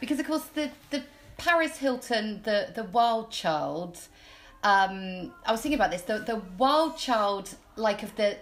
because of course the the Paris Hilton, the the wild child. Um, I was thinking about this. The the wild child, like of the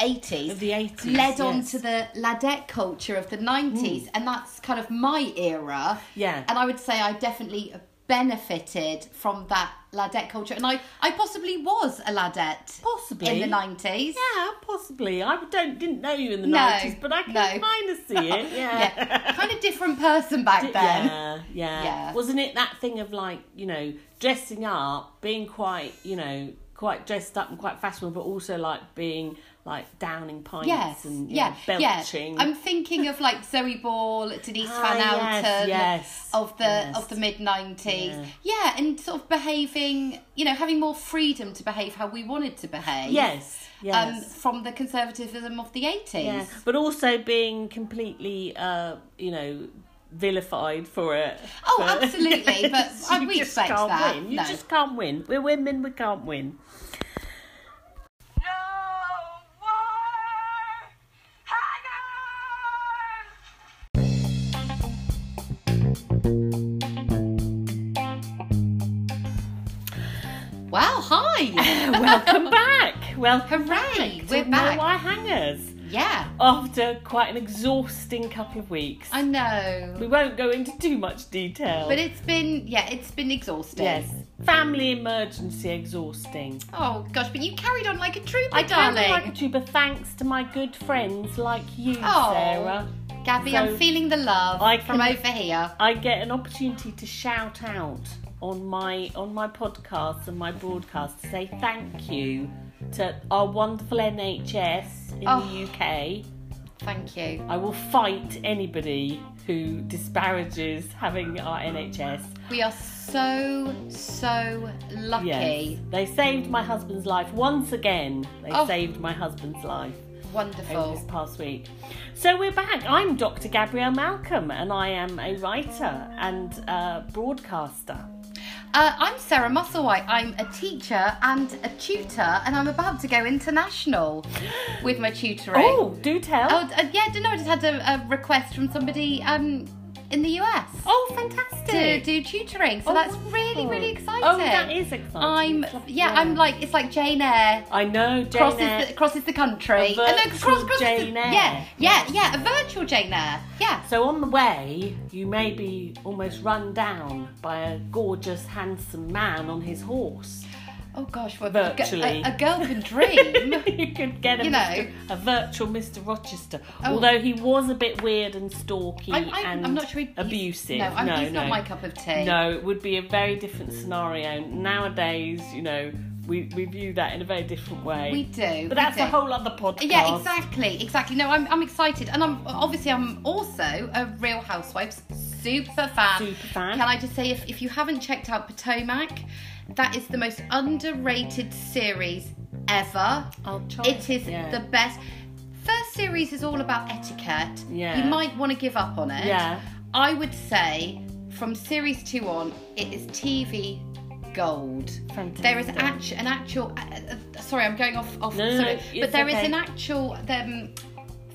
eighties, Of the 80s, led on to the ladette culture of the nineties, and that's kind of my era. Yeah. and I would say I definitely benefited from that ladette culture, and I I possibly was a ladette Possibly. in the nineties. Yeah, possibly. I don't didn't know you in the No, nineties, but I can no. kind of see it. Yeah. yeah, kind of different person back then. Yeah, yeah, Yeah. Wasn't it that thing of like, you know, dressing up, being quite, you know, quite dressed up and quite fashionable, but also like being like downing pints Yes, and yeah, know, belching. yeah. I'm thinking of like Zoe Ball, Denise Ah, Van Outen yes, of the yes. of the mid nineties. Yeah. Yeah. and sort of behaving, you know, having more freedom to behave how we wanted to behave. yes, yes. Um, from the conservatism of the eighties. yeah. But also being completely, uh, you know, vilified for it. Oh, for- absolutely, but I- you we just expect can't that. Win. You No. just can't win. We're women. We can't win. Wow, hi. Welcome back. Welcome Hooray, back. we're back. No Wire Hangers. yeah. After quite an exhausting couple of weeks. I know. We won't go into too much detail. But it's been yeah, it's been exhausting. yes, family emergency exhausting. Oh gosh, but you carried on like a trooper, I darling. like a tuber thanks to my good friends like you, Oh. Sarah. Gabby, So, I'm feeling the love I from can- over here. I get an opportunity to shout out on my on my podcast and my broadcast to say thank you to our wonderful NHS in Oh. the UK. Thank you. I will fight anybody who disparages having our NHS. We are so so lucky. Yes. They saved my husband's life once again. They Oh. saved my husband's life over Wonderful. this past week. So we're back. I'm Dr. Gabrielle Malcolm and I am a writer and a broadcaster. Uh, I'm Sarah Musselwhite. I'm a teacher and a tutor, and I'm about to go international with my tutoring. Oh, do tell. Oh, uh, yeah, I don't know. I just had a, a request from somebody um, in the US Oh, fantastic! to fantastic. do tutoring, so Oh, that's wonderful. really, really exciting. Oh, that is exciting. I'm, It's lovely. yeah, I'm like, it's like Jane Eyre. I know, Jane crosses Eyre. the, crosses the country. A Uh, no, virtual crosses Jane the, Eyre. Yeah, yeah, yeah. A virtual Jane Eyre. Yeah. So on the way, you may be almost run down by a gorgeous, handsome man on his horse. Oh gosh, well, Virtually. A, a, a girl can dream. you could get a, You Mr. know. a virtual Mr. Rochester. Oh. Although he was a bit weird and stalky I'm, I'm, and I'm not sure. He, abusive. No, I'm, no, he's no. not my cup of tea. No, it would be a very different scenario. Nowadays, you know, we, we view that in a very different way. We do. But that's do. a whole other podcast. Yeah, exactly, exactly. No, I'm, I'm excited, and I'm obviously I'm also a Real Housewives super fan. Super fan. Can I just say, if, if you haven't checked out Potomac, that is the most underrated series ever. I'll try. It is Yeah. the best. First series is all about etiquette. Yeah. You might want to give up on it. Yeah. I would say from series two on, it is TV gold. Fantastic. There is actu- an actual. Uh, uh, sorry, I'm going off. off No, sorry, no, but there is okay. an actual um,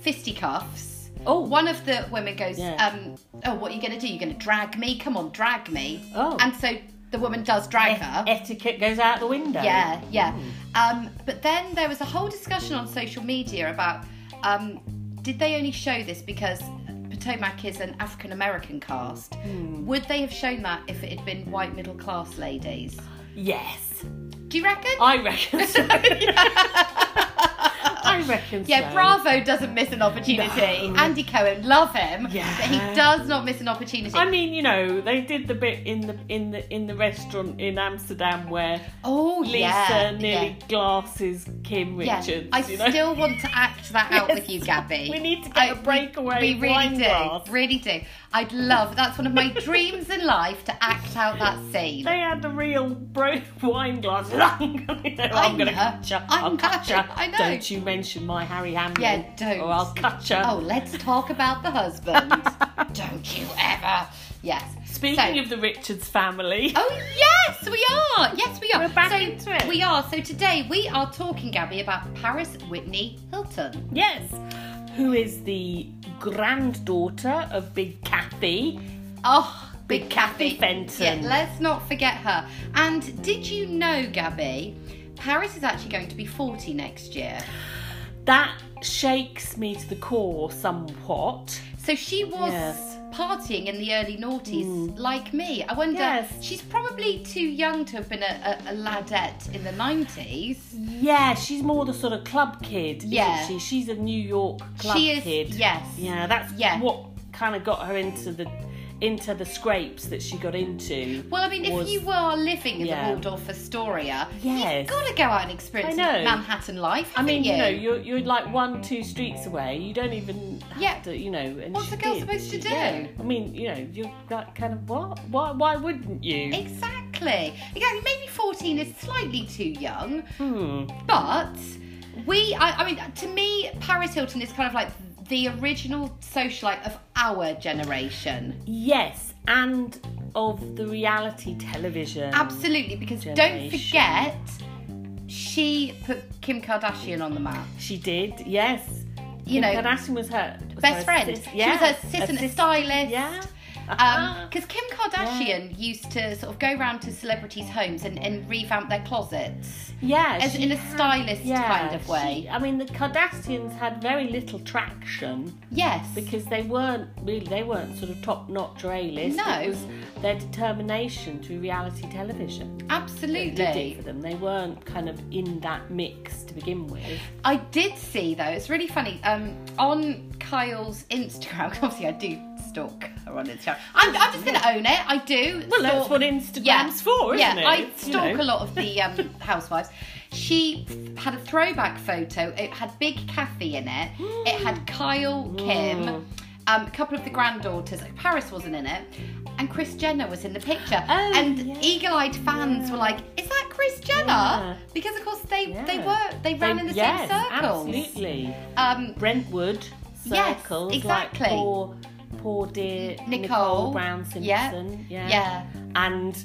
fisticuffs. Oh. One of the women goes, Yeah. um, "Oh, what are you going to do? You're going to drag me? Come on, drag me!" Oh. And so the woman does drag Et- her. etiquette goes out the window. Yeah, yeah. Um, but then there was a whole discussion on social media about um, did they only show this because Potomac is an African American cast? Hmm. Would they have shown that if it had been white middle class ladies? Yes. Do you reckon? I reckon so. I reckon yeah, so. Bravo doesn't miss an opportunity. No. Andy Cohen, love him, Yeah. but he does not miss an opportunity. I mean, you know, they did the bit in the in the in the restaurant in Amsterdam where oh Lisa yeah, nearly yeah. glasses Kim Richards. Yeah, I you know? still want to act that out Yes. with you, Gabby. We need to get I- a breakaway We, we really do, glass. really do. I'd love. That's one of my dreams in life to act out that scene. They had the real bro- wine glasses. I'm gonna, you know, I I'm gonna know. cut. I I'll know. I know. Don't you mention my Harry Hamlin. Yeah, don't. Or I'll cut you. Oh, let's talk about the husband. Don't you ever? Yes. Speaking So- of the Richards family. Oh yes, we are. Yes, we are. We're back so into it. We are. So today we are talking, Gabby, about Paris Whitney Hilton. Yes. Who is the granddaughter of Big Kathy Oh, Big Kathy. Kathy Fenton. Yeah, let's not forget her. And did you know, Gabby, Paris is actually going to be 40 next year. That shakes me to the core somewhat. So she was Yes. partying in the early noughties, mm. like me. I wonder, Yes. she's probably too young to have been a, a, a ladette in the 90s. Yeah, she's more the sort of club kid, isn't Yeah. she? She's a New York club She is- kid. yes. Yeah, that's Yeah. what kind of got her into the into the scrapes that she got into. Well, I mean, if you were living in Yeah. the Waldorf Astoria, Yes. you've got to go out and experience. Manhattan life. I mean, haven't you know, you're you're like one, two streets away. You don't even have Yeah. to, you know. What's a girl did. supposed to do? yeah. I mean, you know, you're that kind of what? Why? Why wouldn't you? Exactly. Exactly. Maybe 14 is slightly too young, Hmm. but we, I, I mean, to me, Paris Hilton is kind of like the original socialite of our generation. Yes, and of the reality television. Absolutely, because don't forget, she put Kim Kardashian on the map. She did, yes. You Kim know, Kardashian was her was Best her friend. sis- She was her assistant assist- stylist. Yeah. Um, uh-huh. Because Kim Kardashian used to sort of go around to celebrities' homes and, and revamp their closets. Yeah, As in a had- stylist yeah, kind of way. she- I mean, the Kardashians had very little traction Yes. because they weren't really they weren't sort of top notch or A list. No. It was their determination to reality television. that did it Absolutely. for them. They weren't kind of in that mix to begin with. I did see though, it's really funny. Um, on Kyle's Instagram, obviously I do stalk her on Instagram. I'm, I'm just going to own it. I do. Well, that's what Instagram's yeah, for, isn't yeah, it? I It's, you stalk know. a lot of the um, housewives. She had a throwback photo. It had Big Kathy in it. It had Kyle, Kim, Mm. um, a couple of the granddaughters. Paris wasn't in it. And Kris Jenner was in the picture. Oh, and yeah. eagle-eyed fans were like, "Is that Kris Jenner?" Yeah. Because of course they they were they ran in the yes, same circles. Absolutely. Um, Brentwood Yes, circles. exactly. Like poor, poor dear Nicole. Nicole, Brown Yeah, Simpson. yeah. yeah. And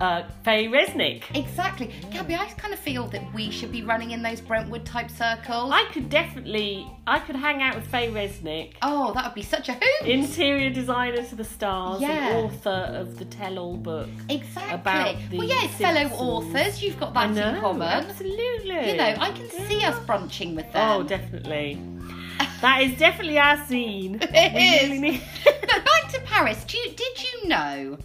uh, Faye Resnick. Exactly. Gabby, I kind of feel that we should be running in those Brentwood type circles. I could definitely, I could hang out with Faye Resnick. oh, that would be such a hoot. Interior designer to the stars, Yeah. and author of the tell-all book. exactly. about the well, yeah, it's fellow authors. You've got that know, in common. absolutely. You know, I can see us brunching with them. Oh, definitely. That is definitely our scene. It We is. really need- but back to Paris. Do you, did you know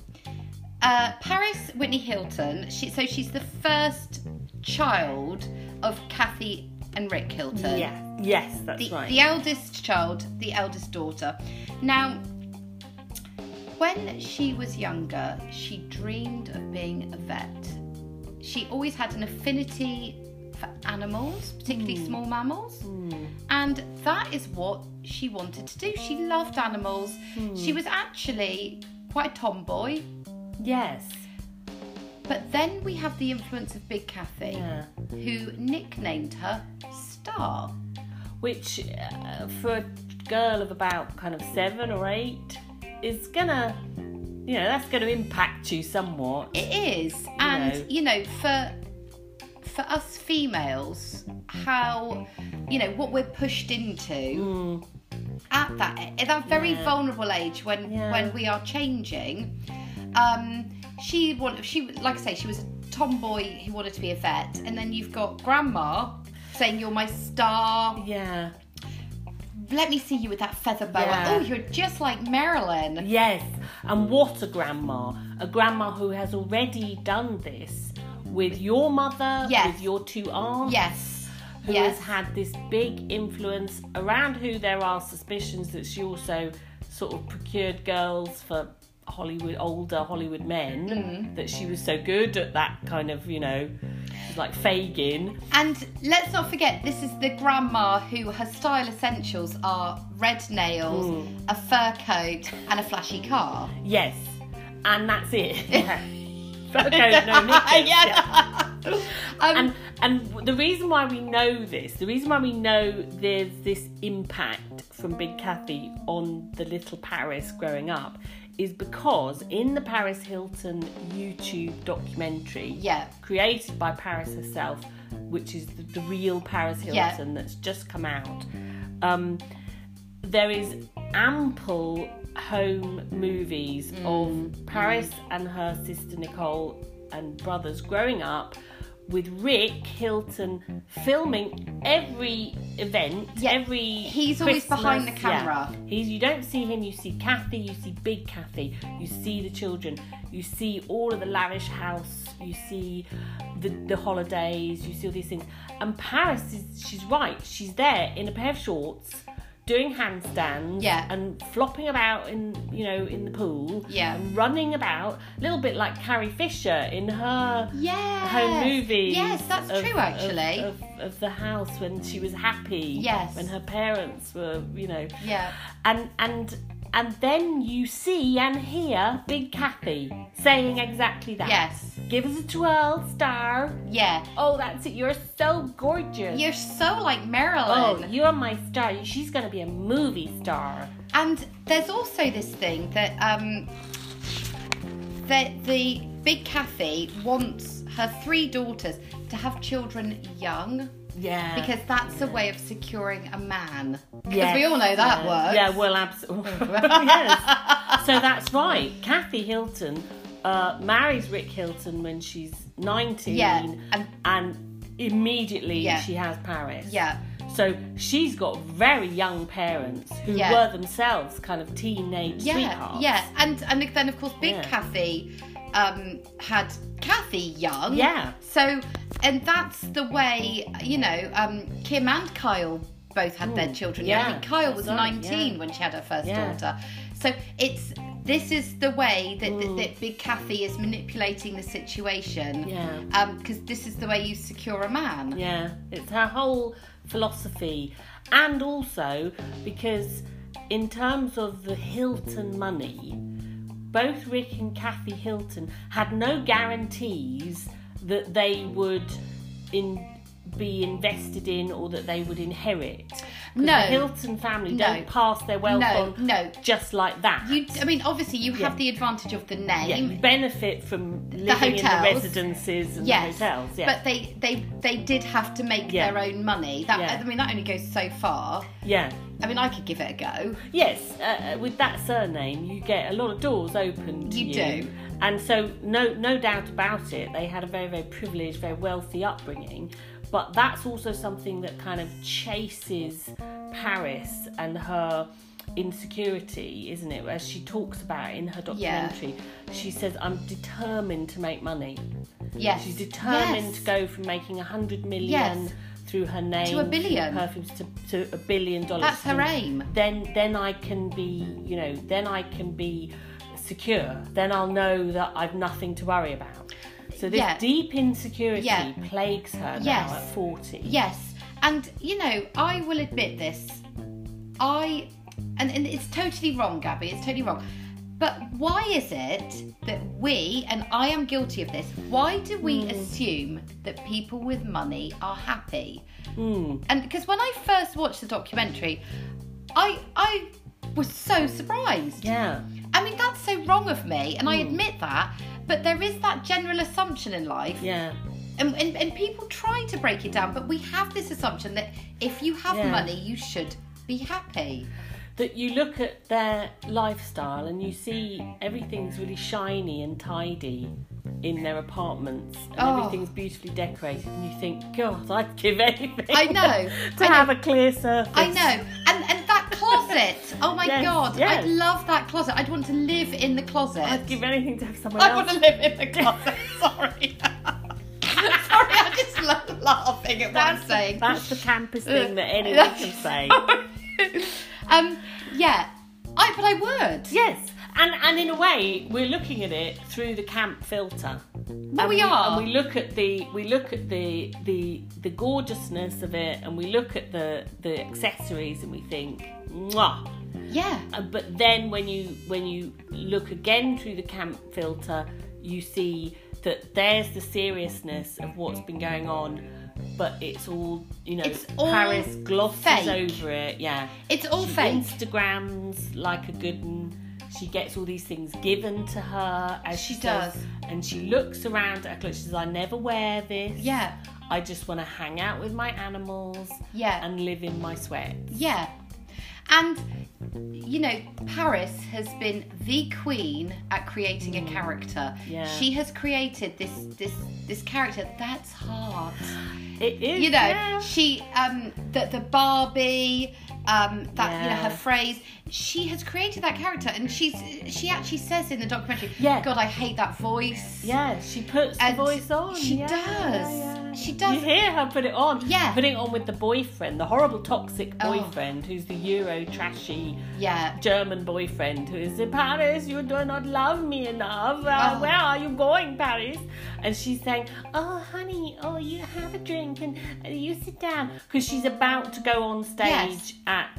uh, Paris Whitney Hilton? She, so she's the first child of Kathy and Rick Hilton. yeah. Yes, that's the, right. the eldest child, the eldest daughter. Now, when she was younger, she dreamed of being a vet. She always had an affinity for animals, particularly Hmm. small mammals, and that is what she wanted to do. She loved animals. Hmm. She was actually quite a tomboy. yes. But then we have the influence of Big Kathy, Yeah. who nicknamed her Star. which uh, for a girl of about kind of seven or eight is gonna, you know, that's gonna impact you somewhat. It is, and know. you know, for for us females, how you know what we're pushed into Mm, at that at that very Yeah. vulnerable age when Yeah. when we are changing. Um, she wanted, she like I say, she was a tomboy who wanted to be a vet, and then you've got grandma saying you're my star. yeah. Let me see you with that feather boa. Yeah. Oh, you're just like Marilyn. Yes, and what a grandma! A grandma who has already done this with your mother, Yes. with your two aunts. Yes. who yes. has had this big influence around who there are suspicions that she also sort of procured girls for Hollywood older Hollywood men Mm. that she was so good at that kind of you know she's like Fagin And let's not forget, this is the grandma who her style essentials are red nails, Hmm. a fur coat, and a flashy car. yes and that's it yeah okay, no, knickers, yeah. Um, and and the reason why we know this, the reason why we know there's this impact from Big Kathy on the little Paris growing up, is because in the Paris Hilton YouTube documentary, Yeah. created by Paris herself, which is the, the real Paris Yeah. Hilton that's just come out, um, there is ample home movies Mm. of Paris and her sister Nicole and brothers growing up with Rick Hilton filming every event, Yeah, every he's always behind the Christmas, yeah. camera. He's you don't see him, you see Kathy, you see Big Kathy, you see the children, you see all of the lavish house, you see the the holidays, you see all these things. And Paris is she's right, she's there in a pair of shorts, doing handstands Yeah. and flopping about in you know, in the pool. Yeah. And running about, a little bit like Carrie Fisher in her Yes. home movie Yes, that's of- true, actually. Of, of, of the house when she was happy. Yes. When her parents were, you know. Yeah. And and and then you see and hear Big Kathy saying exactly that. Yes. Give us a twirl, star. Yeah. Oh, that's it. You're so gorgeous. You're so like Marilyn. Oh, you're my star. She's gonna be a movie star. And there's also this thing that um that the big Kathy wants her three daughters to have children young Yeah. because that's a way of securing a man. Because Yes, we all know that yeah. works. Yeah, well, absolutely. yes. So that's right. Kathy Hilton uh, marries Rick Hilton when she's 19. Yeah, and- and immediately Yeah. she has Paris. Yeah. So she's got very young parents who Yeah. were themselves kind of teenage Yeah, sweethearts. yeah, and and then of course Big Yeah. Kathy um, had Kathy young. Yeah. So, and that's the way you know um, Kim and Kyle both had their children. young. I yeah, think Kyle was right, nineteen yeah. when she had her first Yeah. daughter. So it's this is the way that, that, that Big Kathy is manipulating the situation. Yeah. Because this is the way you secure a man. Yeah, it's her whole philosophy. And also because, in terms of the Hilton money, both Rick and Kathy Hilton had no guarantees that they would in be invested in or that they would inherit. No. the Hilton family No. don't pass their wealth No, on no. just like that. You, I mean, obviously, you Yeah. have the advantage of the name. yeah, you benefit from living in the residences and yes, the hotels. Yeah. but they they they did have to make Yeah. their own money. That Yeah. I mean, that only goes so far. yeah. I mean, I could give it a go. Yes, uh, with that surname, you get a lot of doors open to You you. do. And so no, no doubt about it. They had a very, very privileged, very wealthy upbringing, but that's also something that kind of chases Paris and her insecurity, isn't it? As she talks about in her Yeah. documentary, she says, "I'm determined to make money." Yes, She's determined Yes. to go from making a hundred million Yes. through her name To a billion. perfumes to, to a billion dollars. That's her aim. Then then I can be, you know, then I can be secure. Then I'll know that I've nothing to worry about. So this Yeah. deep insecurity Yeah. plagues her Yes. now at forty. Yes, and you know, I will admit this. I and, and it's totally wrong, Gabby. It's totally wrong. But why is it that we, and I am guilty of this, why do we assume that people with money are happy? Mm. And because when I first watched the documentary, I I was so surprised. Yeah. I mean, that's so wrong of me, and I hmm. admit that. But there is that general assumption in life Yeah. and, and, and people try to break it down, but we have this assumption that if you have Yeah. money, you should be happy. that you look at their lifestyle and you see everything's really shiny and tidy in their apartments and Oh. everything's beautifully decorated and you think god i'd give anything I know, to I know. have a clear surface I know, and and closet. Oh my Yes, god, yes. I'd love that closet. I'd want to live in the closet. i'd give anything to have someone I else want to live in the closet. Sorry. Sorry, I'm just love laughing at what I'm that's, saying. that's the campus thing that anyone can say um, yeah, I but I would. yes and and in a way we're looking at it through the camp filter Well, and we are. and we look at the we look at the the the gorgeousness of it and we look at the the accessories and we think Mwah. Yeah, Uh, but then when you when you look again through the camp filter you see that there's the seriousness of what's been going on but it's all you know It's all paris glosses fake. over it yeah it's all she fake. instagrams like a good one she gets all these things given to her as she, She says, does. and she looks around at her clothes she says i never wear this Yeah, i just want to hang out with my animals yeah. and live in my sweat Yeah. And you know, Paris has been the queen at creating a character. Yeah. She has created this this this character that's hard. It is. You know, yeah. she um the the Barbie um that you know her phrase she has created that character and she's she actually says in the documentary Yeah. god i hate that voice Yeah, she puts the voice on. she yeah, does. yeah, yeah. She does. You hear her put it on. Yeah. Putting it on with the boyfriend, the horrible toxic Oh. boyfriend, who's the Euro trashy yeah German boyfriend who is in Paris. You do not love me enough. Uh, Oh. Where are you going, Paris? And she's saying, "Oh, honey, oh, you have a drink and uh, you sit down," because she's about to go on stage Yes. At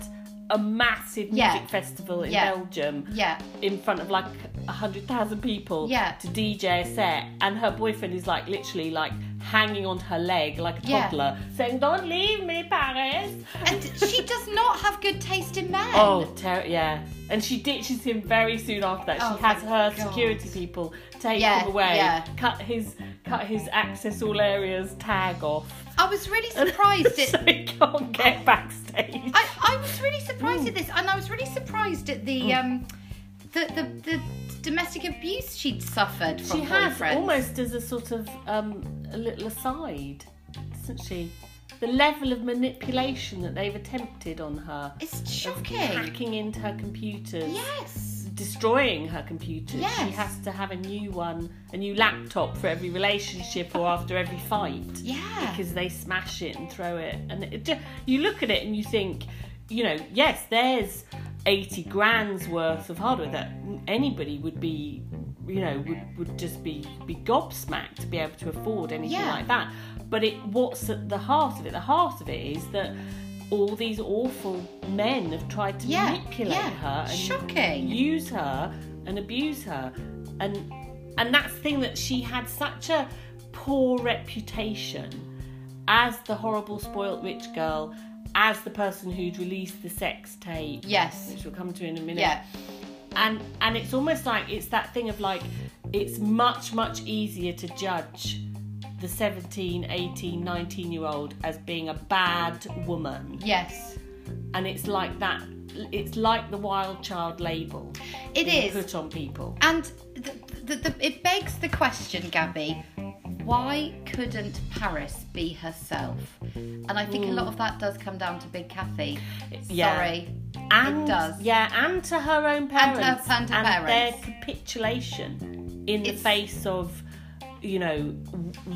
a massive Yeah. music festival in Yeah. Belgium yeah in front of like a hundred thousand people Yeah. to DJ a set, and her boyfriend is like literally like hanging on her leg like a Yeah. toddler, saying, "Don't leave me, Paris." and she does not have good taste in men Oh, ter- yeah. And she ditches him very soon after that. Oh, she has her God. security people take Yeah, him away, yeah. cut his cut his access all areas tag off, i was really surprised at so he can't get backstage. I, I was really surprised at this and i was really surprised at the um the, the, the domestic abuse she'd suffered from she has boyfriends. almost as a sort of um, a little aside, doesn't she? The level of manipulation that they've attempted on her, it's shocking hacking into her computers, yes destroying her computers. Yes. She has to have a new one, a new laptop for every relationship or after every fight. yeah Because they smash it and throw it, and it, you look at it and you think, you know, yes, there's eighty grand's worth of hardware that anybody would be, you know, would, would just be be gobsmacked to be able to afford anything Yeah. like that. But it, what's at the heart of it? The heart of it is that all these awful men have tried to Yeah, manipulate yeah. her and Shocking. use her and abuse her and and that's the thing that she had such a poor reputation as the horrible spoilt rich girl as the person who'd released the sex tape yes which we'll come to in a minute yeah and and it's almost like it's that thing of like it's much much easier to judge the 17 18 19 year old as being a bad woman yes and it's like that it's like the wild child label it is put on people And the, the, the, it begs the question, Gabby, why couldn't Paris be herself? And I think a lot of that does come down to Big Kathy. Yeah. Sorry. and does. yeah and to her own parents And her- parents and to their capitulation in the face of you know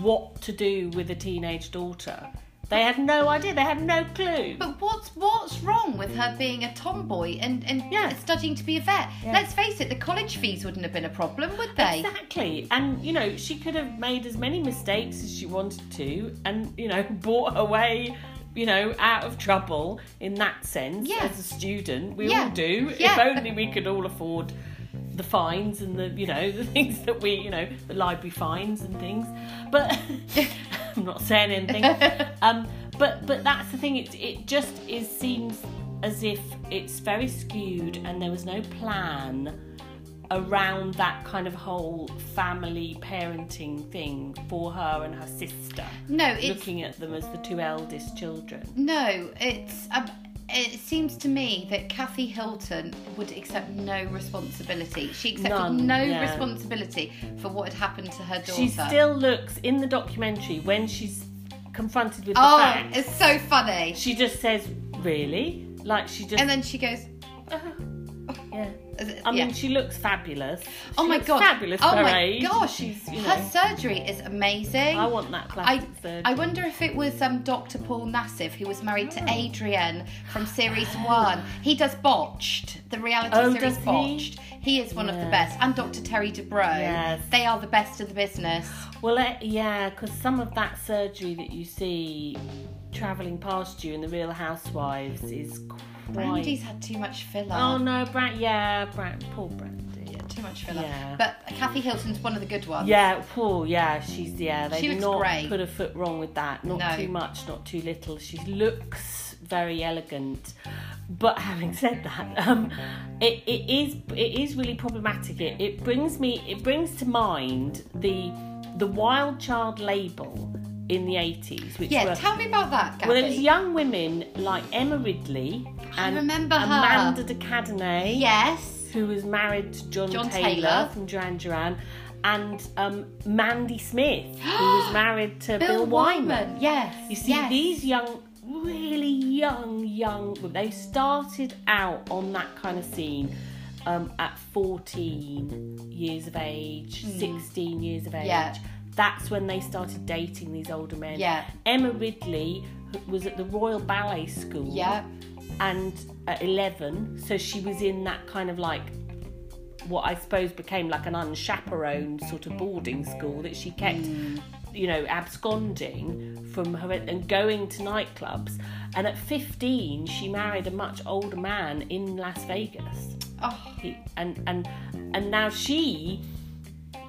what to do with a teenage daughter they had no idea they had no clue But what's what's wrong with her being a tomboy and, and Yeah. studying to be a vet? Yeah. Let's face it, the college fees wouldn't have been a problem, would they? Exactly. And, you know, she could have made as many mistakes as she wanted to and, you know, bought her way, you know, out of trouble in that sense Yeah. as a student. We all do. If only we could all afford the fines and the, you know, the things that we, you know, the library fines and things. But I'm not saying anything. um, but but that's the thing. It it just is seems as if it's very skewed and there was no plan around that kind of whole family parenting thing for her and her sister. No, it's looking at them as the two eldest children. no, it's um, it seems to me that Kathy Hilton would accept no responsibility. She accepted None, no yeah. responsibility for what had happened to her daughter. She still looks in the documentary when she's confronted with the Oh, facts. it's so funny. She just says, "Really?" Like she just. And then she goes, yeah. Is it- I mean, yeah. she looks fabulous. Oh She my god! Fabulous oh for her my age. gosh! She's, you Her know, surgery is amazing. I want that I, plastic surgery. I wonder if it was um, Dr. Paul Nassif who was married to Adrienne from series one. He does Botched, the reality Oh, series does he? He is one of the Yeah. best. And Dr. Terry Dubrow. Yes. They are the best in the business. Well, uh, yeah, because some of that surgery that you see travelling past you in the Real Housewives is quite. Brandi's had too much filler. Oh no, Brand. Yeah, Brand. Poor Brandy. Yeah, too much filler. Yeah. But Kathy Hilton's one of the good ones. Yeah, poor. Yeah, she's yeah. They She not great. put a foot wrong with that. Not No. too much, not too little. She looks very elegant. But having said that, um, it, it is it is really problematic. It, it brings me it brings to mind the the wild child label in the 80s, which Yeah, were tell me about that, Gabby. well, there was young women like Emma Ridley and remember her. Amanda de Cadenet, yes. who was married to John, John Taylor, Taylor. from Duran Duran, and um, Mandy Smith, who was married to Bill, Wyman. Yes. You see, yes. these young, really young, young, they started out on that kind of scene um, at 14 years of age, 16 years of age. Yeah. That's when they started dating these older men. Yeah. Emma Ridley was at the Royal Ballet School Yeah. and at 11 so she was in that kind of like what i suppose became like an unchaperoned sort of boarding school that she kept you know absconding from her and going to nightclubs and at 15 she married a much older man in las vegas Oh, he, and and and now she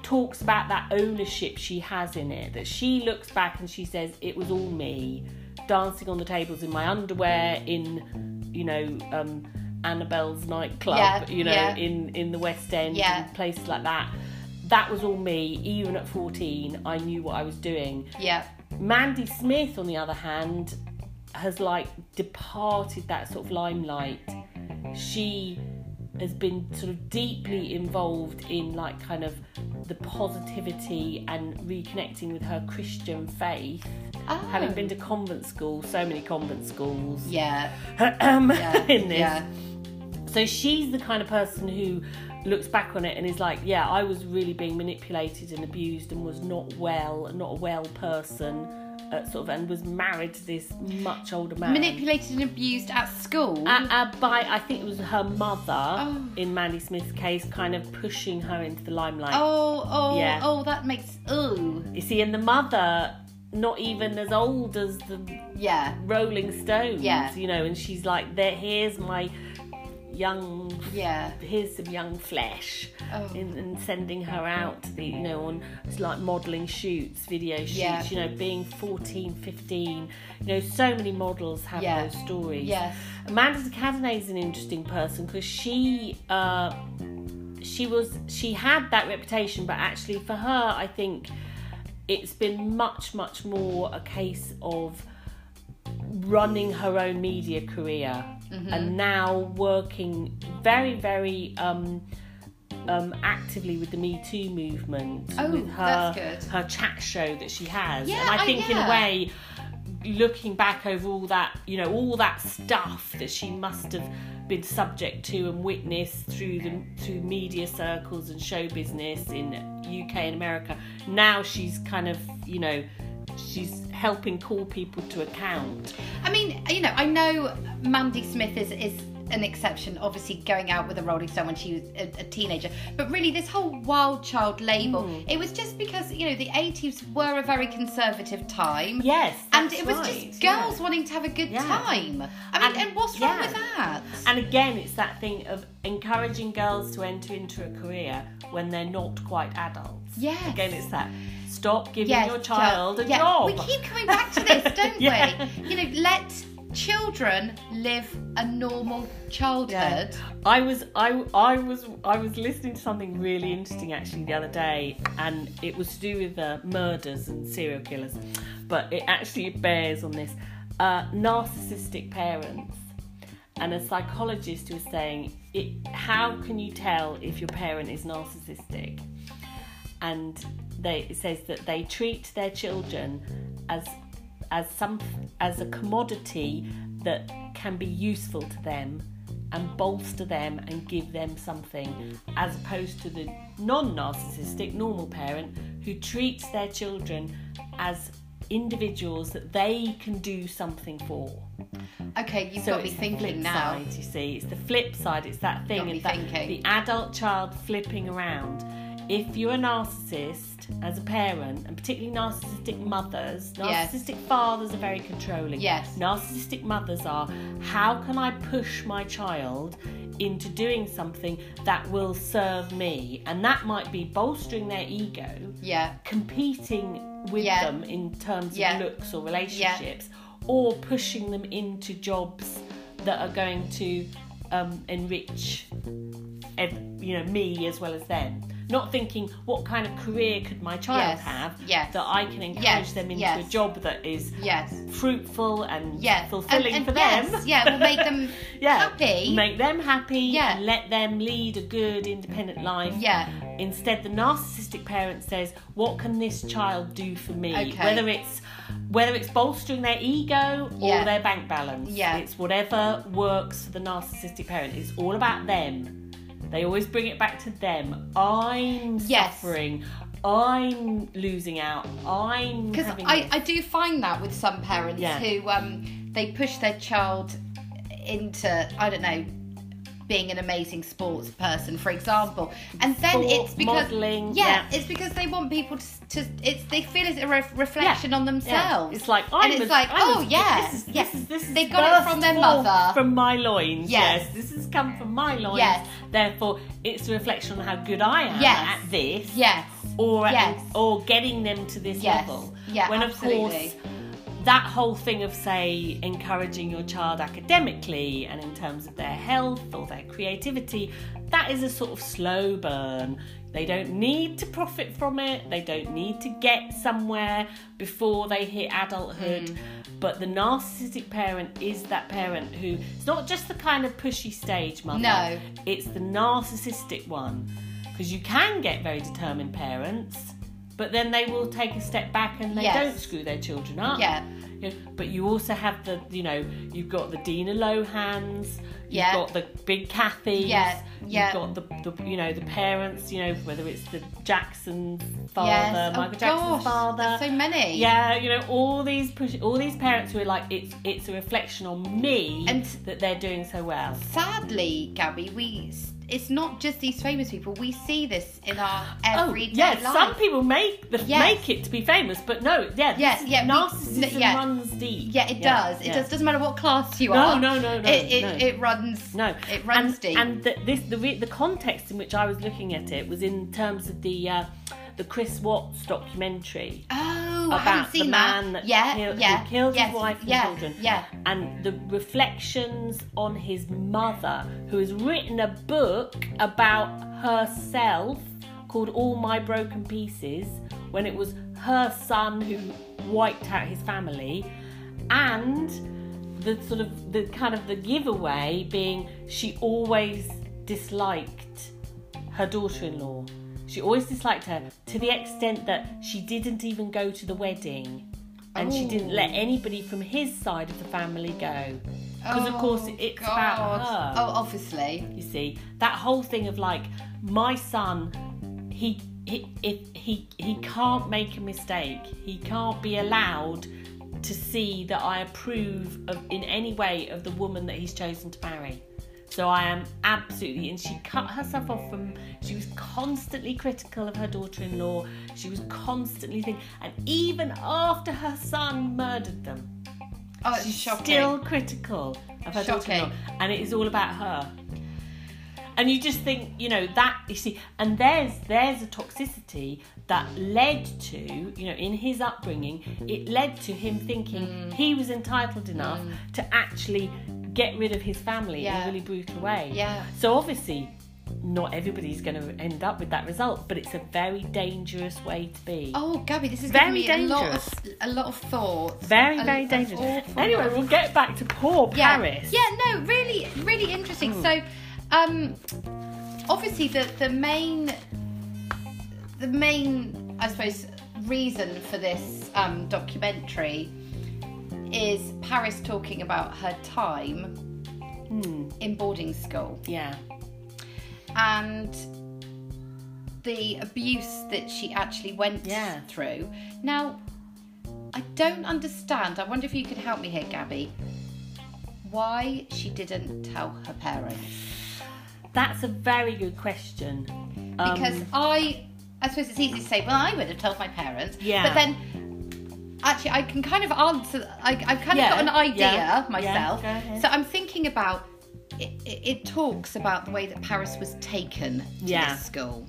talks about that ownership she has in it that she looks back and she says it was all me dancing on the tables in my underwear in you know um annabel's nightclub Yeah, you know yeah. in in the west end Yeah. and places like that that was all me even at 14 i knew what i was doing yeah. Mandy Smith, on the other hand, has like departed that sort of limelight. She has been sort of deeply involved in like kind of the positivity and reconnecting with her Christian faith. Oh. Having been to convent school, so many convent schools Yeah. um, Yeah. in this. Yeah. So she's the kind of person who looks back on it and is like, yeah, I was really being manipulated and abused and was not well, not a well person, uh, sort of, and was married to this much older man. Manipulated and abused at school. uh, uh, by I think it was her mother Oh. in Mandy Smith's case, kind of pushing her into the limelight. oh, oh, Yeah. oh, that makes. Ooh. You see, and the mother, not even as old as the Yeah. Rolling Stones, Yeah. you know, and she's like, there, here's my young Yeah. here's some young flesh Oh. and, and sending her out to the you know on it's like modeling shoots video shoots Yeah. you know being 14 15 you know so many models have Yeah. those stories Yes. amanda de Cadenet is an interesting person because she uh she was she had that reputation but actually for her i think it's been much much more a case of running her own media career Mm-hmm. and now working very very um um, actively with the Me Too movement, Oh, with her her chat show that she has, Yeah, and I I- think in a way, looking back over all that, you know, all that stuff that she must have been subject to and witnessed through the through media circles and show business in UK and America. Now she's kind of, you know, she's helping call people to account. I mean, you know, I know Mandy Smith is is an exception, obviously going out with a Rolling Stone when she was a, a teenager. But really, this whole wild child label, Hmm. it was just because you know the 80s were a very conservative time. Yes, And it was right, just yeah. girls wanting to have a good Yeah. time. I mean, and, And- what's wrong yeah. with that? And again, it's that thing of encouraging girls to enter into a career when they're not quite adults. Yes. Again, it's that stop giving Yes, your child a yeah. job. We keep coming back to this, don't Yeah. we? You know, let children live a normal childhood. I was I I was I was listening to something really interesting actually the other day, and it was to do with uh, murders and serial killers, but it actually bears on this uh, narcissistic parents. And a psychologist was saying, it, "How can you tell if your parent is narcissistic?" And they, it says that they treat their children as as some as a commodity that can be useful to them and bolster them and give them something as opposed to the non-narcissistic normal parent who treats their children as individuals that they can do something for Okay, you've so got to be it's the flip thinking now. side you see it's the flip side it's that thing of that thinking. the adult child flipping around if you're a narcissist as a parent and particularly narcissistic mothers Yes. narcissistic fathers are very controlling Yes. narcissistic mothers are how can i push my child into doing something that will serve me and that might be bolstering their ego Yeah. competing with Yeah. them in terms Yeah. of looks or relationships or pushing them into jobs that are going to um, enrich ev- you know me as well as them not thinking what kind of career could my child Yes, have yes. that I can encourage Yes, them into a job that is fruitful and fulfilling and, and for yes, them. Yeah, will make them happy. Make them happy. Yeah. And let them lead a good, independent life. yeah. Instead, the narcissistic parent says, "What can this child do for me?" Okay. Whether it's whether it's bolstering their ego or Yeah. their bank balance. Yeah. It's whatever works for the narcissistic parent. It's all about them. They always bring it back to them. I'm Yes. suffering. I'm losing out. I'm Because I. I do find that with some parents Yeah. who um, they push their child into I don't know being an amazing sports mm-hmm. person, for example, and then Sport, it's because modelling, yeah, yeah. it's because they want people to, to it's they feel it's a re- reflection Yeah. on Yeah. themselves. It's like I'm and it's a- like I'm oh a- yeah, this is, yeah. This is, this is they got it from their mother. from my loins. Yes. Yes. this has come from my loins. Yes. Therefore, it's a reflection on how good I am Yes. at this. yes, Or at- Yes. or getting them to this Yes. level. Yeah, When absolutely. of course that whole thing of say encouraging your child academically and in terms of their health or their creativity that is a sort of slow burn. They don't need to profit from it. They don't need to get somewhere before they hit adulthood. Mm. but the narcissistic parent is that parent who it's not just the kind of pushy stage mother. No. it's the narcissistic one. Because you can get very determined parents but then they will mm. take a step back and they Yes. don't screw their children up yeah, You know, but you also have the you know you've got the Dina Lohans you've Yeah. got the big Kathys Yeah, yeah. you've got the, the you know the parents you know whether it's the Jackson father yes. Michael oh, Jackson's gosh, father there's so many. yeah, you know all these push, all these parents who are like it's it's a reflection on me And- that they're doing so well. Sadly, Gabby, we it's not just these famous people. We see this in our everyday oh, yes, life. some people make the Yes. make it to be famous, but no, yeah, Yes, yeah, we- narcissism yeah. runs deep. Yeah, it does. It does. Doesn't matter what class you No, are. no, no, no, It it, no. it runs. No, it runs and, deep. And the, this the re- the context in which I was looking at it was in terms of the uh, the Chris Watts documentary oh, I about the man that yeah, killed, yeah, who killed yes, his wife and yeah, children. Yeah. And the reflections on his mother, who has written a book about herself called All My Broken Pieces, when it was her son who wiped out his family, and the sort of the kind of the giveaway being she always disliked her daughter-in-law. She always disliked her to the extent that she didn't even go to the wedding. And she didn't oh. let anybody from his side of the family go. Because, of course, Oh, it's God. about her. Oh, obviously. You see, that whole thing of like, my son, he, he, if he, he can't make a mistake. He can't be allowed to see that I approve of in any way of the woman that he's chosen to marry. So I am absolutely, and she cut herself off from. She was constantly critical of her daughter-in-law. She was constantly thinking, and even after her son murdered them, Oh, she's shocking. still critical of her daughter-in-law, and it is all about her. And you just think, you know, that you see, and there's there's a toxicity that led to, you know, in his upbringing, it led to him thinking Mm. he was entitled enough to actually get rid of his family in a really brutal way. Yeah. So obviously, not everybody's going to end up with that result, but it's a very dangerous way to be. Oh, Gabby, this is Very me a lot dangerous. of a lot of thoughts. very, A- very dangerous. Anyway, we'll get back to poor yeah. Paris. Yeah, no, really, really interesting. Hmm. So, um, obviously the the main the main, I suppose, reason for this um, documentary is Paris talking about her time Hmm. in boarding school Yeah. and the abuse that she actually went Yeah. through. Now, I don't understand. I wonder if you could help me here, Gabby. Why she didn't tell her parents? That's a very good question. Um, Because I, I suppose it's easy to say, well, I would have told my parents. Yeah. But then, actually, I can kind of answer. I, I've kind Yeah, of got an idea yeah, myself. yeah. So I'm thinking about. It, it, it talks about the way that Paris was taken to this school.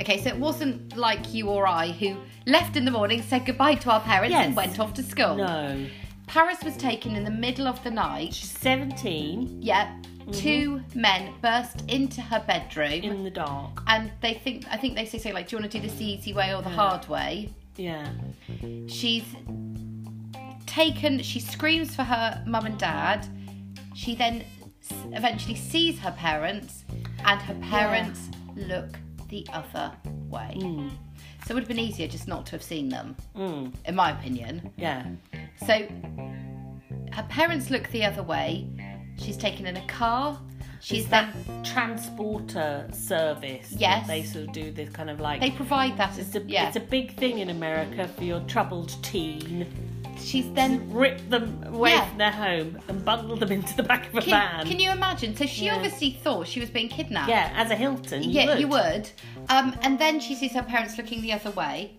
Okay, so it wasn't like you or I who left in the morning, said goodbye to our parents, and went off to school. no. Paris was taken in the middle of the night. She's 17. Yeah, mm-hmm. two men burst into her bedroom In the dark. and they think I think they say so like, do you want to do this the easy way or the hard way? Yeah. She's taken. She screams for her mum and dad. She then eventually sees her parents, and her parents look the other way. So it would have been easier just not to have seen them, Mm. in my opinion. Yeah. So her parents look the other way. She's taken in a car. She's that transporter service? Yes. They sort of do this kind of like. they provide that as it's a, yeah. it's a big thing in America for your troubled teen. She's then ripped them away Yeah. from their home and bundled them into the back of a can, van. can you imagine? So she Yeah. obviously thought she was being kidnapped. Yeah, as a Hilton. You yeah, would. you would. Um, and then she sees her parents looking the other way.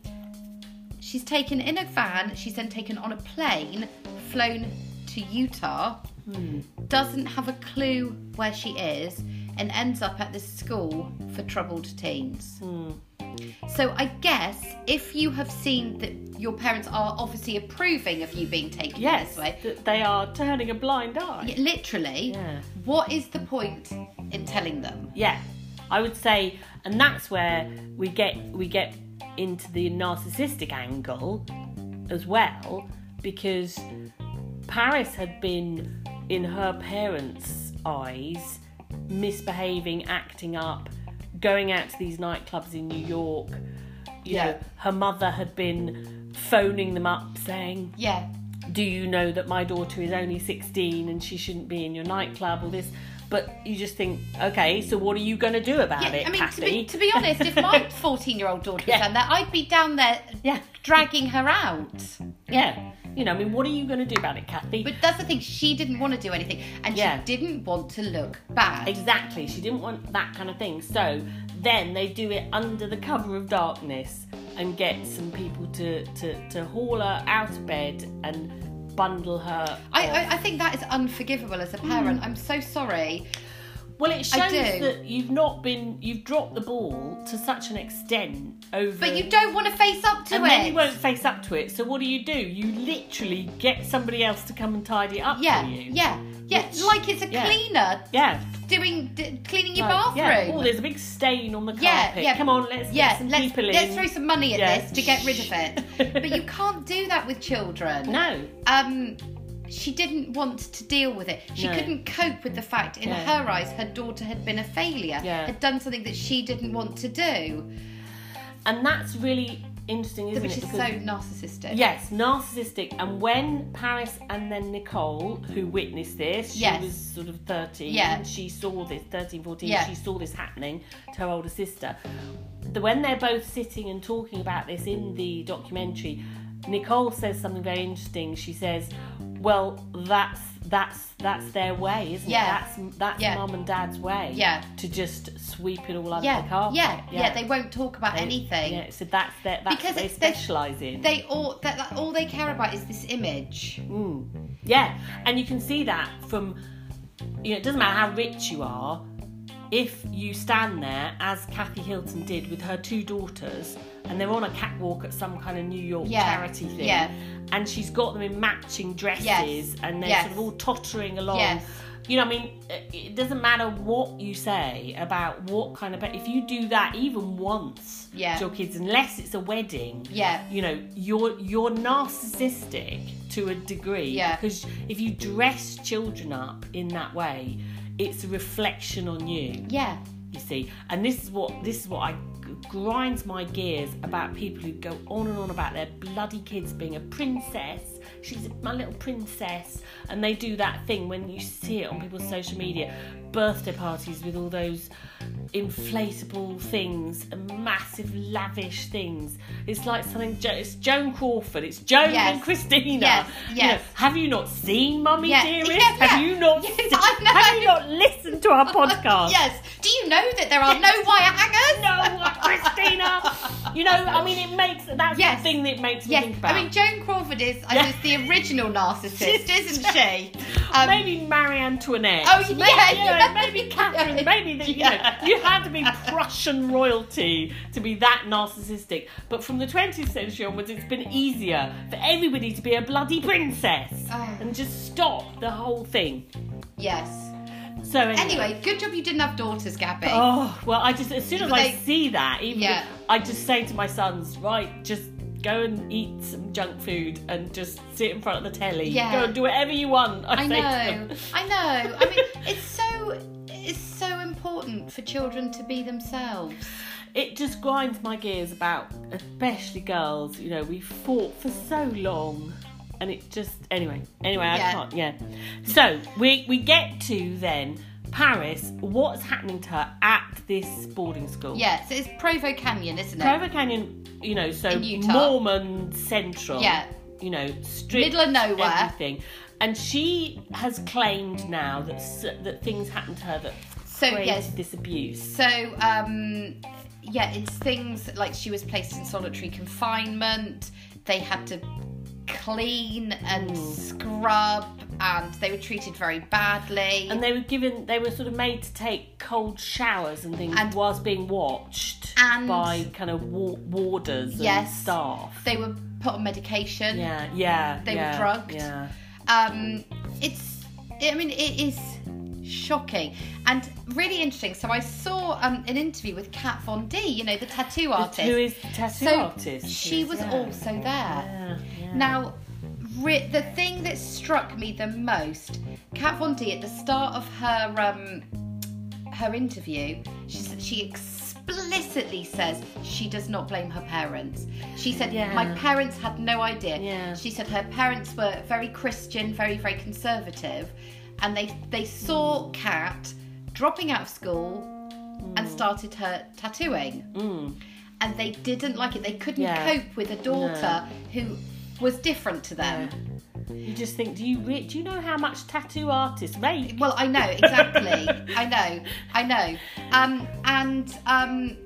She's taken in a van. She's then taken on a plane, flown to Utah. Hmm. Doesn't have a clue where she is, and ends up at this school for troubled teens. Hmm. So I guess if you have seen that your parents are obviously approving of you being taken Yes, this way, that they are turning a blind eye. literally, Yeah. what is the point in telling them? Yeah, I would say, and that's where we get we get into the narcissistic angle as well, because Paris had been, in her parents' eyes, misbehaving, acting up, going out to these nightclubs in New York. You Yeah. know, her mother had been phoning them up saying, Yeah, do you know that my daughter is only 16 and she shouldn't be in your nightclub All this but you just think okay so what are you going to do about Yeah, it I mean, to be, to be honest, if my 14 year old daughter was Yeah. down there, I'd be down there yeah dragging her out. yeah you know i mean what are you going to do about it kathy But that's the thing, she didn't want to do anything and Yeah. she didn't want to look bad. exactly she didn't want that kind of thing so then they do it under the cover of darkness and get some people to to, to haul her out of bed and bundle her I. I, I think that is unforgivable as a parent. Mm. I'm so sorry. Well it shows do. that you've not been you've dropped the ball to such an extent over But you don't want to face up to it. and it. then you won't face up to it. So what do you do? You literally get somebody else to come and tidy it up yeah, for you. yeah, yeah. Which- like it's a yeah. cleaner Yeah. doing d- cleaning your Like, yeah. bathroom. Oh, there's a big stain on the Yeah, carpet. yeah. yeah. Come on, let's yeah, get some let's, people let's throw some money at Yeah. this to get rid of it. but you can't do that with children. No. um she didn't want to deal with it. She No. couldn't cope with the fact in Yeah. her eyes her daughter had been a failure, Yeah. had done something that she didn't want to do, And that's really interesting, isn't which it? is Because- so narcissistic. Yes, narcissistic. And when Paris and then Nicole, who witnessed this, she Yes. was sort of 13, Yeah. she saw this, 13, 14, Yeah. she saw this happening to her older sister. The, when they're both sitting and talking about this in the documentary, Nicole says something very interesting. She says, well, that's that's that's their way, isn't Yeah. it? That's that's Yeah. mum and dad's way. Yeah. To just sweep it all under Yeah, the carpet. yeah, yeah, They won't talk about They- anything. Yeah, so that's their, that's Because what they it's- they- specialise in. They all that, that all they care about is this image. Mm. Yeah, and you can see that from, you know, it doesn't matter how rich you are, if you stand there, as Kathy Hilton did with her two daughters, and they're on a catwalk at some kind of New York Yeah, charity thing, yeah. and she's got them in matching dresses, Yes, and they're yes. sort of all tottering along. Yes. You know, I mean, it doesn't matter what you say about what kind of, if you do that even once Yeah. to your kids, unless it's a wedding, Yeah. you know you're you're narcissistic to a degree Yeah. because if you dress children up in that way it's a reflection on you Yeah, you see and this is what this is what i grinds my gears about people who go on and on about their bloody kids being a princess. She's my little princess. And they do that thing when you see it on people's social media birthday parties with all those inflatable things and massive lavish things it's like something Jo- it's joan crawford it's joan Yes. and christina Yes, You yes. know, have you not seen mummy Yeah, dearest yeah, have yeah. you not Yes, seen- have you not listened to our podcast yes. Do you know that there are no wire hangers? no, Christina. You know, I mean, it makes that's Yes. the thing that makes me think about. I mean Joan Crawford is I Yeah. guess the original narcissist, isn't she? Um, maybe Marie Antoinette. Oh, maybe, yeah, you know, maybe Catherine. Maybe the, you know, you had to be Prussian royalty to be that narcissistic. But from the 20th century onwards, it's been easier for everybody to be a bloody princess Oh. and just stop the whole thing. Yes. So anyway. Anyway, good job you didn't have daughters, Gabby. Oh well, I just as soon as But I see that, even Yeah. I just say to my sons, right, just go and eat some junk food and just sit in front of the telly. Yeah. Go and do whatever you want. I, I say to know, them. I know. I mean, it's so it's so important for children to be themselves. It just grinds my gears about, especially girls. You know, we fought for so long, and it just anyway. Anyway, I Yeah. can't. Yeah. So we we get to then Paris. What's happening to her at this boarding school? Yeah, so it's Provo Canyon, isn't it? Provo Canyon, you know, so In Utah. Mormon Central. Yeah. You know, strict Middle of nowhere. Everything. And she has claimed now that that things happened to her that So, created yes. this abuse. So, um, yeah, it's things like she was placed in solitary confinement. They had to clean and scrub, and they were treated very badly. And they were given, they were sort of made to take cold showers and things And- whilst being watched And- by kind of wa- warders and Yes. staff. they were put on medication. Yeah, yeah. They were yeah, drugged. Yeah. Um, it's, I mean, it is shocking and really interesting. So I saw um, an interview with Kat Von D, you know, the tattoo artist. Who is the tattoo so artist? she was yeah. also there. Yeah. Now, the thing that struck me the most, Kat Von D at the start of her um, her interview, she she explicitly says she does not blame her parents. She said, Yeah. "My parents had no idea." Yeah. She said her parents were very Christian, very very conservative, and they they saw Kat dropping out of school and started her tattooing Mm. and they didn't like it. They couldn't Yeah. cope with a daughter who was different to them. You just think, do you re- do you know how much tattoo artists make? Well, I know exactly. I know. I know. Um, and um,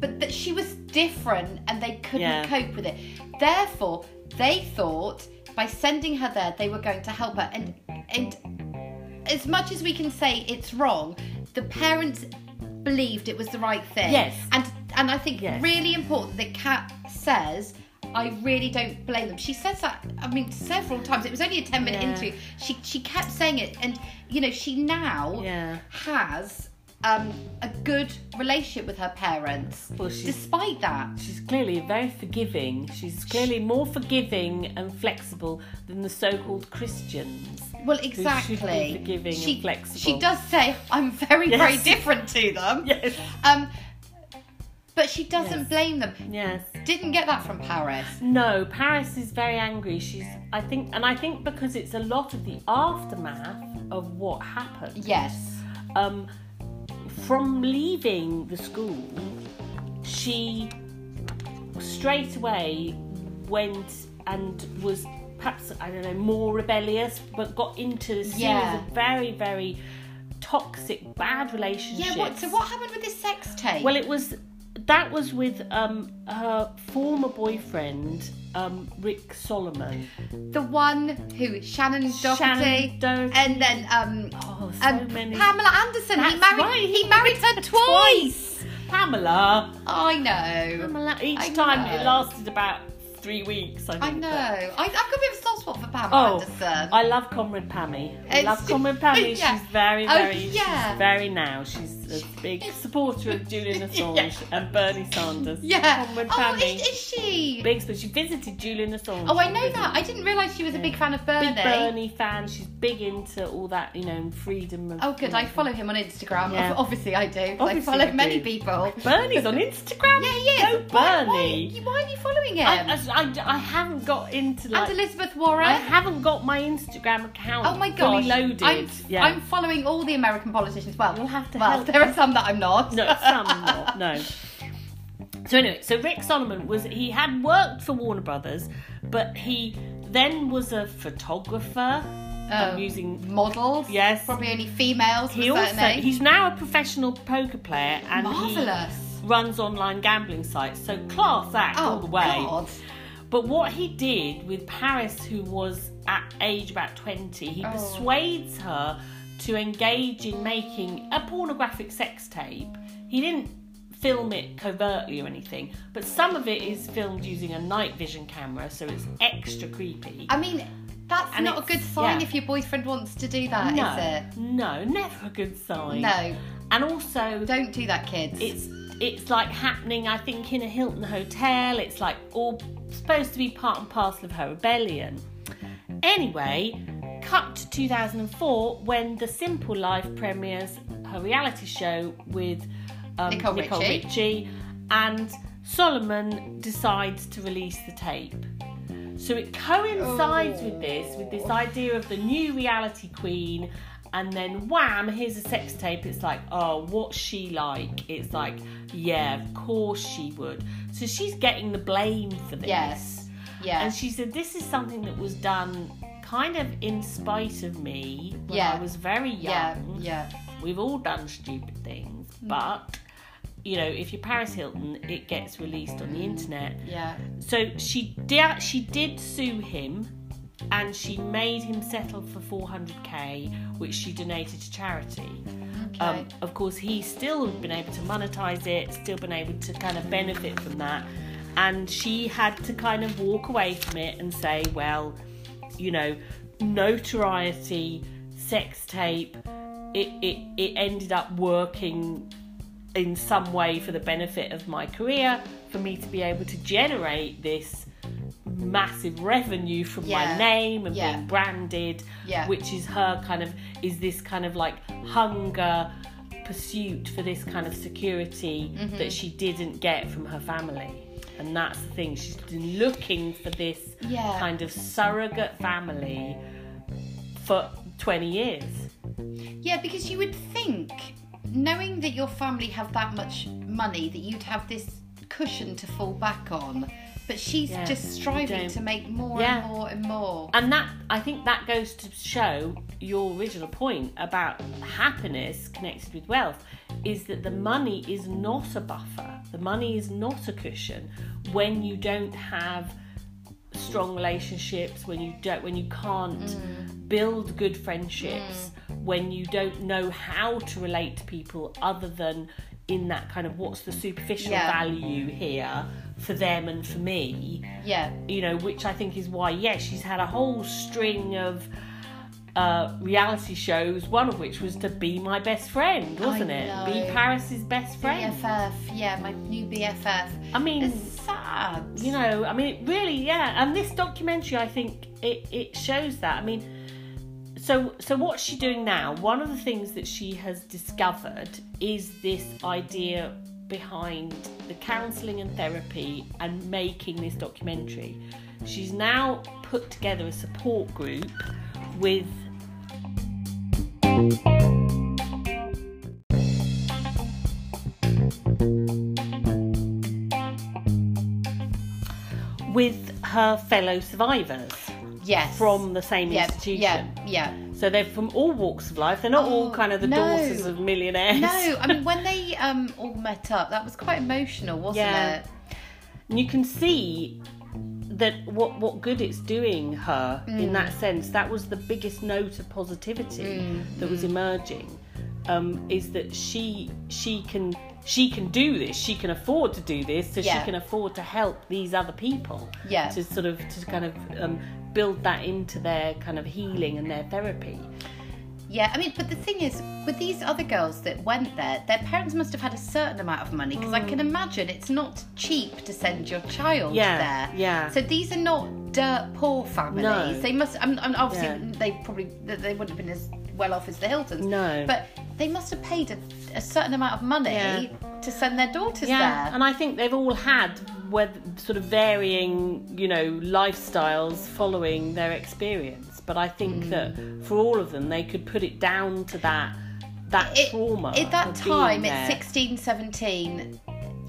but that she was different, and they couldn't Yeah. cope with it. Therefore, they thought by sending her there, they were going to help her. And and as much as we can say it's wrong, the parents believed it was the right thing. Yes. And and I think Yes. really important that Kat says. I really don't blame them. She says that. I mean, several times. It was only a ten-minute Yeah. interview. She she kept saying it, and you know, she now Yeah. has um, a good relationship with her parents, Well, despite that. She's clearly very forgiving. She's clearly more forgiving and flexible than the so-called Christians. Well, exactly. forgiving and she, flexible. She does say, "I'm very, very different to them." Yes. Um, but she doesn't Yes. blame them. Yes. Didn't get that from Paris. No, Paris is very angry. She's, I think, and I think because it's a lot of the aftermath of what happened. Yes. Um, from leaving the school, she straight away went and was perhaps I don't know more rebellious, but got into a series Yeah. of very, very toxic, bad relationships. Yeah. What? So what happened with this sex tape? Well, it was that was with um, her former boyfriend, um, Rick Salomon. the one who Shannen Doherty, Shannen Doherty. and then um, Oh, so um, many. Pamela Anderson. he married. right, He, married her twice. Pamela. I know. Pamela. Each I time know. it lasted about three weeks. I, think, I know. but- I, I've got a bit of a soft spot for Pamela Oh, Anderson. I love Comrade Pammy. I It's- love Comrade Pammy. yeah. She's very, Oh, very, yeah. she's very now. She's a big supporter of Julian Assange Yeah. and Bernie Sanders. yeah. Oh, is, is she? Big, but she visited Julian Assange. Oh, I know visited- that. I didn't realise she was a big fan of Bernie. Big Bernie fan. She's big into all that, you know, freedom of. Oh, good. I follow him on Instagram. Yeah. Obviously, I do. Obviously I follow you many people. Bernie's on Instagram. Yeah, he is. Go Why- Bernie. Why, why are you following him? I, I, I haven't got into like. and Elizabeth Warren. I haven't got my Instagram account Oh my fully loaded. I'm, yeah. I'm following all the American politicians. Well, You'll have to well, help there are some that I'm not. No, some not. No. So anyway, so Rick Salomon was he had worked for Warner Brothers, but he then was a photographer. Um, using models. Yes. probably only females. he also he's now a professional poker player and marvelous. he runs online gambling sites. So class act Oh all the way. God! But what he did with Paris, who was at age about 20, he Oh. persuades her to engage in making a pornographic sex tape. He didn't film it covertly or anything, but some of it is filmed using a night vision camera, so it's extra creepy. I mean, That's And not a good sign yeah. if your boyfriend wants to do that, is no, it? no, never a good sign. No, and also don't do that, kids. it's it's like happening. I think in a Hilton hotel. It's like all supposed to be part and parcel of her rebellion. Anyway, cut to 2004 when The Simple Life premieres her reality show with um, Nicole Richie. Richie, and Salomon decides to release the tape. So it coincides with this, with this idea of the new reality queen, and then wham, here's a sex tape. It's like, oh, what's she like? It's like, yeah, of course she would. So she's getting the blame for this. yes, yeah, And she said, This is something that was done kind of in spite of me when Yeah. I was very young. yeah, yeah. We've all done stupid things, but you know, if you're Paris Hilton, it gets released on the internet. yeah. So she did she did sue him and she made him settle for 400k which she donated to charity. Okay. Um, of course, he's still been able to monetize it, still been able to kind of benefit from that. And she had to kind of walk away from it and say, well, you know, notoriety, sex tape, it, it, it ended up working in some way for the benefit of my career, for me to be able to generate this massive revenue from Yeah. my name and Yeah. being branded, Yeah. which is her kind of is this kind of like hunger pursuit for this kind of security Mm-hmm. that she didn't get from her family. And that's the thing. She's been looking for this Yeah. kind of surrogate family for 20 years. Yeah, because you would think, knowing that your family have that much money, that you'd have this cushion to fall back on. But she's Yeah, just striving to make more Yeah. and more and more. And that I think that goes to show your original point about happiness connected with wealth is that the money is not a buffer. The money is not a cushion when you don't have strong relationships, when you don't when you can't mm. build good friendships, mm. when you don't know how to relate to people other than in that kind of what's the superficial Yeah. value here for them and for me Yeah, you know, which I think is why, yes, she's had a whole string of uh, reality shows, one of which was to be my best friend, wasn't it? Be Paris's best friend. BFF. Yeah, my new BFF. I mean, It's sad. you know, I mean, it really, yeah. And this documentary, I think, it, it shows that. I mean, so so what's she doing now? One of the things that she has discovered is this idea behind the counselling and therapy and making this documentary. She's now put together a support group with with her fellow survivors Yes. from the same yeah, institution. Yeah, yeah. So they're from all walks of life. They're not all Oh, kind of the no. daughters of millionaires. No, I mean when they um all met up, that was quite emotional, wasn't Yeah. it? And you can see that what what good it's doing her in that sense. That was the biggest note of positivity that was emerging. Um, is that she she can she can do this. She can afford to do this, so Yeah. she can afford to help these other people. Yeah. To sort of to kind of um, build that into their kind of healing and their therapy. Yeah, I mean, but the thing is, with these other girls that went there, their parents must have had a certain amount of money because I can imagine it's not cheap to send your child Mm. Yeah, there. yeah. So these are not dirt poor families. No. They must. I mean, I mean, obviously, Yeah. they probably they wouldn't have been as well off as the Hiltons. No. But they must have paid a, a certain amount of money Yeah. to send their daughters Yeah, there. and I think they've all had sort of varying, you know, lifestyles following their experience. But I think Mm. that for all of them, they could put it down to that that It- trauma. At that time, at 16, 17,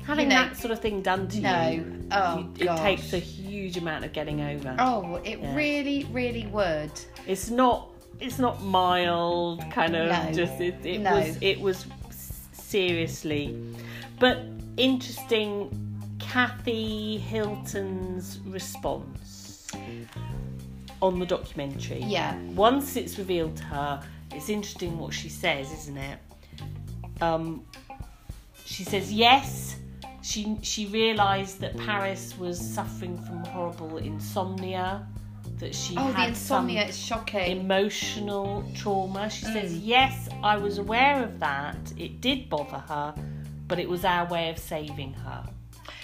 having you know- that sort of thing done to No. you, Oh, you- it takes a huge amount of getting over. oh, it Yeah. really, really would. It's not. It's not mild, kind of. No. Just it. It No. was. It was seriously, but interesting. Kathy Hilton's response on the documentary. Yeah. Once it's revealed to her, it's interesting what she says, isn't it? Um, she says yes. She she realised that Paris was suffering from horrible insomnia, that she Oh, the had insomnia some is shocking. emotional trauma. She says, Mm. Yes, I was aware of that. It did bother her, but it was our way of saving her.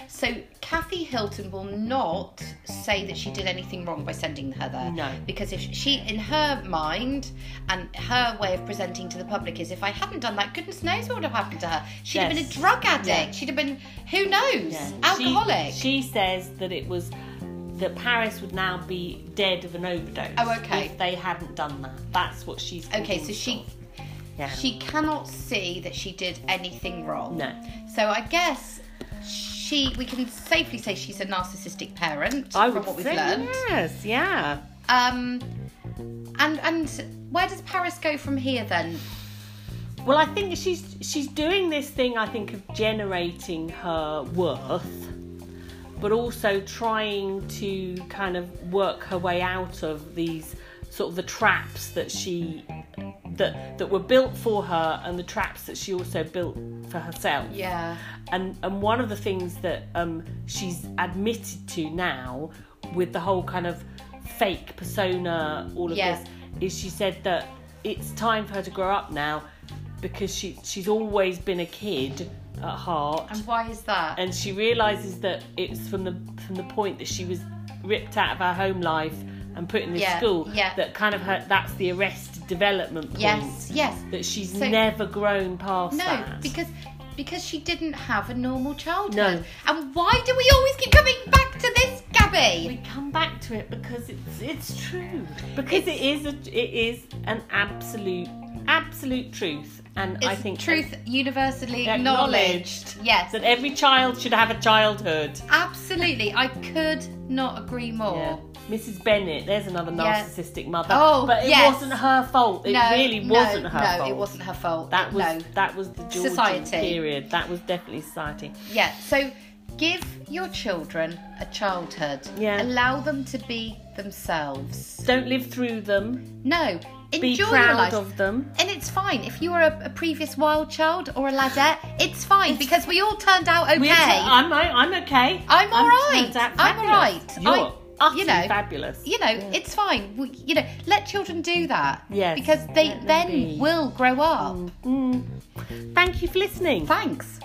So Kathy Hilton will not say that she did anything wrong by sending her there. No. Because if she, in her mind, and her way of presenting to the public is, if I hadn't done that, goodness knows what would have happened to her. She'd have been a drug addict. Yeah. She'd have been, who knows, Yeah. alcoholic. She, she says that it was that Paris would now be dead of an overdose. Oh, okay. If they hadn't done that, that's what she's. okay, so she. Yeah. she cannot see that she did anything wrong. No. So I guess she, we can safely say she's a narcissistic parent I from would what we've say learned. yes. Yeah. Um, and and where does Paris go from here then? Well, I think she's she's doing this thing. I think of generating her worth, but also trying to kind of work her way out of these sort of the traps that she that that were built for her and the traps that she also built for herself. Yeah. And and one of the things that um, she's admitted to now with the whole kind of fake persona, all of Yeah. this, is she said that it's time for her to grow up now because she she's always been a kid at heart And why is that? and she realizes that it's from the from the point that she was ripped out of her home life and put in this Yeah, school yeah. that kind of her that's the arrested development point yes, yes. that she's So- never grown past No, that because because she didn't have a normal childhood. No. And why do we always keep coming back to this, Gabby? we come back to it because it's it's true because it is a, it is an absolute absolute truth and It's I think truth universally Acknowledged. acknowledged. Yes, that every child should have a childhood. absolutely. I could not agree more. Yeah. Mrs. Bennet, there's another Yeah. narcissistic mother. Oh, but it yes. wasn't her fault. It no, really wasn't her no, fault. it wasn't her fault. That was no. that was the Georgian Society. period. That was definitely society. Yeah, so give your children a childhood. Yeah. Allow them to be themselves. Don't live through them. No, Be proud life. of them. And it's fine. If you were a, a previous wild child or a ladette, it's fine because we all turned out okay. T- I'm I'm okay. I'm all right. I'm all right. You're I- utterly you know, fabulous. you know, it's fine. We, you know, let children do that. Yes, Because they let then be. will grow up. Mm. Thank you for listening. Thanks.